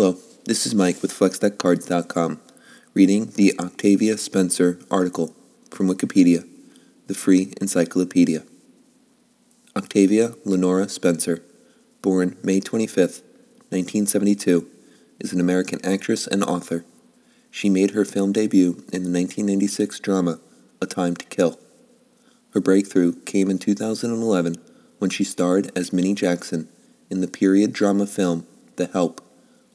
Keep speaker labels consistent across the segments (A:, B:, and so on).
A: Hello, this is Mike with FlexDeckCards.com, reading the Octavia Spencer article from Wikipedia, the free encyclopedia. Octavia Lenora Spencer, born May 25, 1972, is an American actress and author. She made her film debut in the 1996 drama A Time to Kill. Her breakthrough came in 2011 when she starred as Minny Jackson in the period drama film The Help,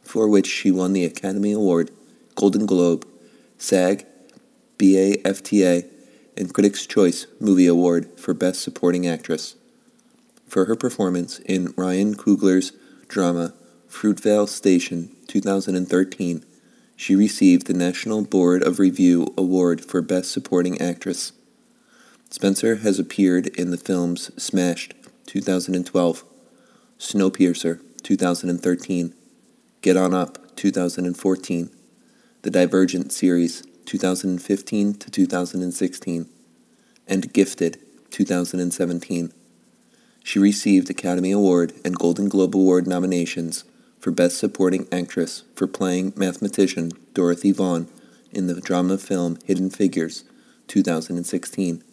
A: for which she won the Academy Award, Golden Globe, SAG, BAFTA, and Critics' Choice Movie Award for Best Supporting Actress. For her performance in Ryan Coogler's drama Fruitvale Station 2013, she received the National Board of Review Award for Best Supporting Actress. Spencer has appeared in the films Smashed 2012, Snowpiercer 2013, Get On Up 2014, The Divergent series 2015 to 2016, and Gifted 2017. She received Academy Award and Golden Globe Award nominations for Best Supporting Actress for playing mathematician Dorothy Vaughan in the drama film Hidden Figures 2016,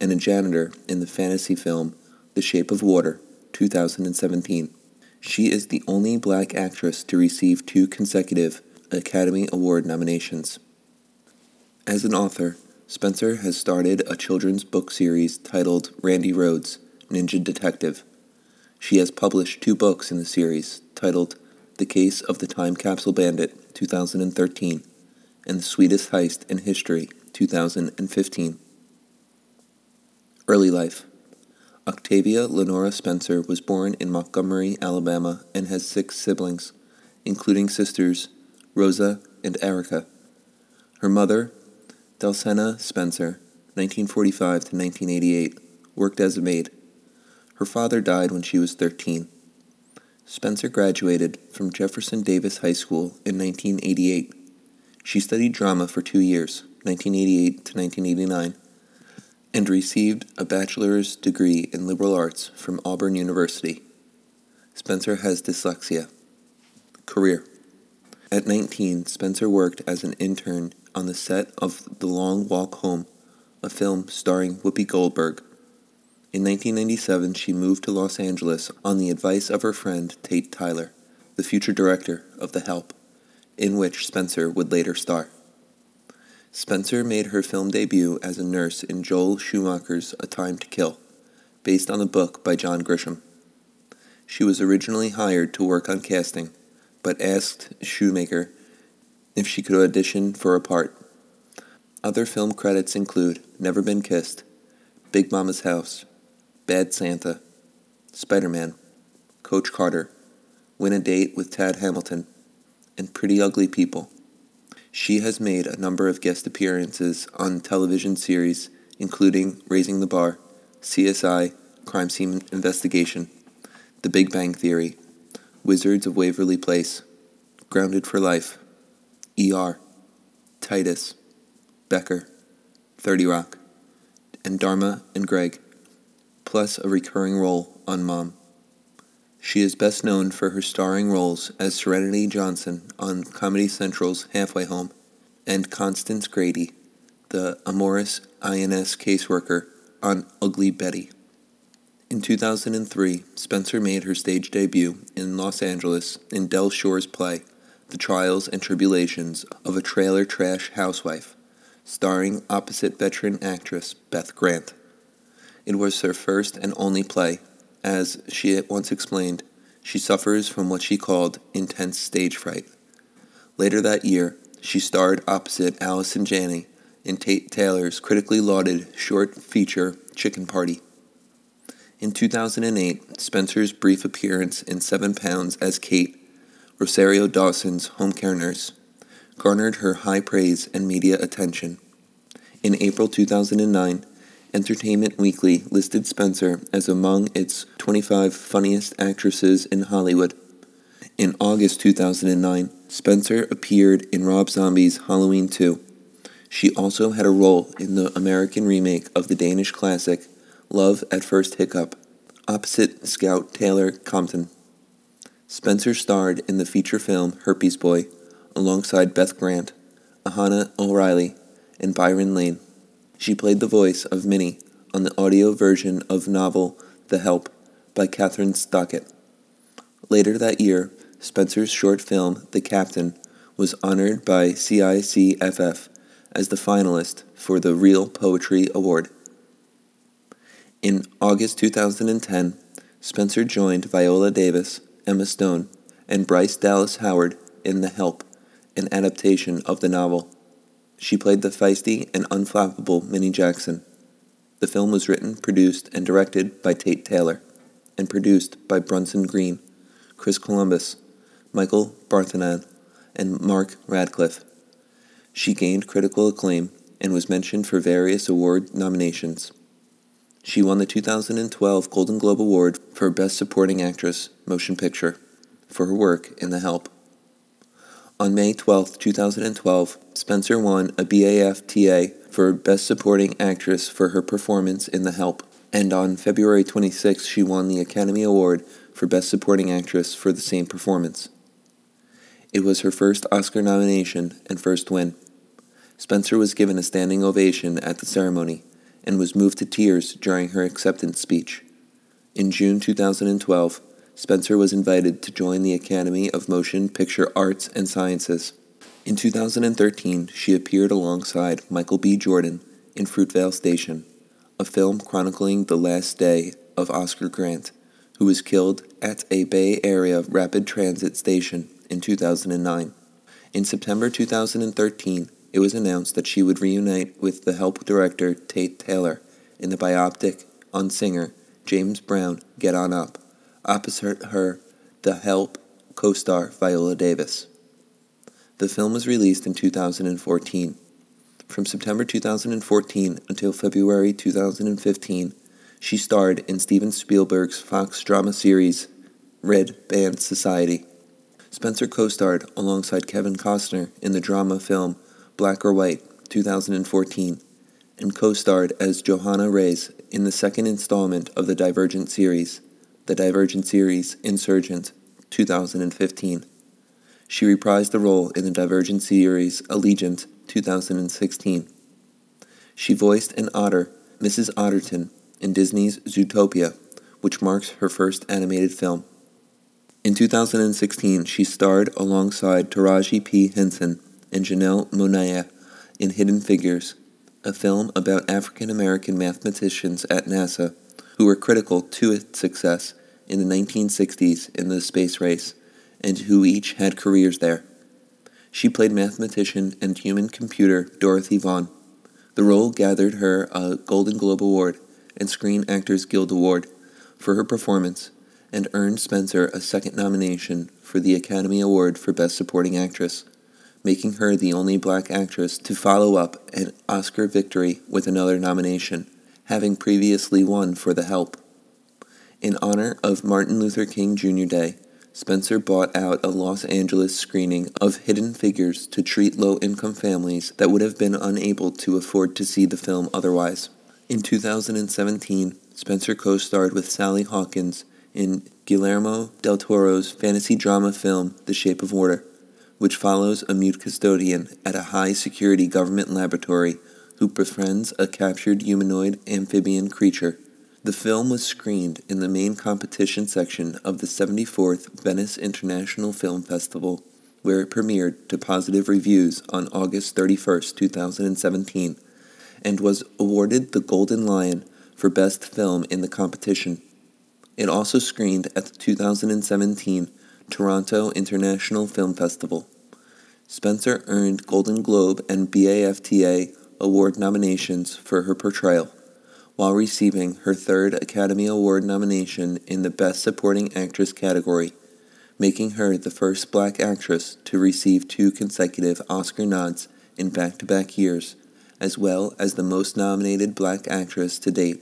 A: and a janitor in the fantasy film The Shape of Water 2017. She is the only black actress to receive two consecutive Academy Award nominations. As an author, Spencer has started a children's book series titled Randi Rhodes Ninja Detective. She has published two books in the series titled The Case of the Time Capsule Bandit 2013 and The Sweetest Heist in History 2015. Early life Octavia Lenora Spencer was born in Montgomery, Alabama, and has six siblings, including sisters Rosa and Erica. Her mother, Delcena Spencer, 1945 to 1988, worked as a maid. Her father died when she was 13. Spencer graduated from Jefferson Davis High School in 1988. She studied drama for two years, 1988 to 1989, and received a bachelor's degree in liberal arts from Auburn University. Spencer has dyslexia. Career At 19, Spencer worked as an intern on the set of The Long Walk Home, a film starring Whoopi Goldberg. In 1997, she moved to Los Angeles on the advice of her friend Tate Taylor, the future director of The Help, in which Spencer would later star. Spencer made her film debut as a nurse in Joel Schumacher's A Time to Kill, based on a book by John Grisham. She was originally hired to work on casting, but asked Schumacher if she could audition for a part. Other film credits include Never Been Kissed, Big Mama's House, Bad Santa, Spider Man, Coach Carter, Win a Date with Tad Hamilton, and Pretty Ugly People. She has made a number of guest appearances on television series, including Raising the Bar, CSI, Crime Scene Investigation, The Big Bang Theory, Wizards of Waverly Place, Grounded for Life, ER, Titus, Becker, 30 Rock, and Dharma and Greg plus a recurring role on Mom. She is best known for her starring roles as Serenity Johnson on Comedy Central's Halfway Home and Constance Grady, the amorous INS caseworker on Ugly Betty. In 2003, Spencer made her stage debut in Los Angeles in Del Shores' play, The Trials and Tribulations of a Trailer Trash Housewife, starring opposite veteran actress Beth Grant. It was her first and only play. As she once explained, she suffers from what she called intense stage fright. Later that year, she starred opposite Allison Janney in Tate Taylor's critically lauded short feature Chicken Party. In 2008, Spencer's brief appearance in Seven Pounds as Kate, Rosario Dawson's home care nurse, garnered her high praise and media attention. In April 2009, Entertainment Weekly listed Spencer as among its 25 funniest actresses in Hollywood. In August 2009, Spencer appeared in Rob Zombie's Halloween 2. She also had a role in the American remake of the Danish classic Love at First Hiccup, opposite Scout Taylor Compton. Spencer starred in the feature film Herpes Boy alongside Beth Grant, Ahna O'Reilly, and Byron Lane. She played the voice of Minny on the audio version of novel The Help by Kathryn Stockett. Later that year, Spencer's short film The Captain was honored by CICFF as the finalist for the Real Poetry Award. In August 2010, Spencer joined Viola Davis, Emma Stone, and Bryce Dallas Howard in The Help, an adaptation of the novel. She played the feisty and unflappable Minny Jackson. The film was written, produced, and directed by Tate Taylor, and produced by Brunson Green, Chris Columbus, Michael Barnathan, and Mark Radcliffe. She gained critical acclaim and was mentioned for various award nominations. She won the 2012 Golden Globe Award for Best Supporting Actress Motion Picture for her work in The Help. On May 12, 2012, Spencer won a BAFTA for Best Supporting Actress for her performance in The Help, and on February 26, she won the Academy Award for Best Supporting Actress for the same performance. It was her first Oscar nomination and first win. Spencer was given a standing ovation at the ceremony and was moved to tears during her acceptance speech. In June 2012, Spencer was invited to join the Academy of Motion Picture Arts and Sciences. In 2013, she appeared alongside Michael B. Jordan in Fruitvale Station, a film chronicling the last day of Oscar Grant, who was killed at a Bay Area rapid transit station in 2009. In September 2013, it was announced that she would reunite with the Help director Tate Taylor in the biopic on singer James Brown Get On Up opposite her the Help co star Viola Davis. The film was released in 2014. From September 2014 until February 2015, she starred in Steven Spielberg's Fox drama series Red Band Society. Spencer co starred alongside Kevin Costner in the drama film Black or White 2014 and co starred as Johanna Reyes in the second installment of the Divergent series the Divergent series Insurgent 2015. She reprised the role in the Divergent series Allegiant 2016. She voiced an otter, Mrs. Otterton, in Disney's Zootopia, which marks her first animated film. In 2016, she starred alongside Taraji P. Henson and Janelle Monáe in Hidden Figures, a film about African American mathematicians at NASA who were critical to its success in the 1960s in the space race, and who each had careers there. She played mathematician and human computer Dorothy Vaughan. The role gathered her a Golden Globe Award and Screen Actors Guild Award for her performance and earned Spencer a second nomination for the Academy Award for Best Supporting Actress, making her the only black actress to follow up an Oscar victory with another nomination, having previously won for The Help. In honor of Martin Luther King Jr. Day, Spencer bought out a Los Angeles screening of Hidden Figures to treat low income families that would have been unable to afford to see the film otherwise. In 2017, Spencer co starred with Sally Hawkins in Guillermo del Toro's fantasy drama film The Shape of Water, which follows a mute custodian at a high security government laboratory who befriends a captured humanoid amphibian creature. The film was screened in the main competition section of the 74th Venice International Film Festival, where it premiered to positive reviews on August 31, 2017, and was awarded the Golden Lion for Best Film in the competition. It also screened at the 2017 Toronto International Film Festival. Spencer earned Golden Globe and BAFTA award nominations for her portrayal while receiving her third Academy Award nomination in the Best Supporting Actress category, making her the first black actress to receive two consecutive Oscar nods in back to back years, as well as the most nominated black actress to date,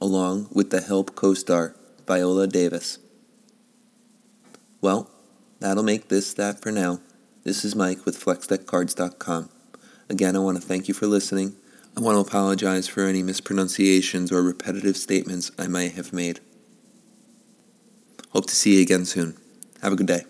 A: along with the Help co star Viola Davis. Well, that'll make this that for now. This is Mike with FlexDeckCards.com. Again, I want to thank you for listening I want to apologize for any mispronunciations or repetitive statements I might have made. Hope to see you again soon. Have a good day.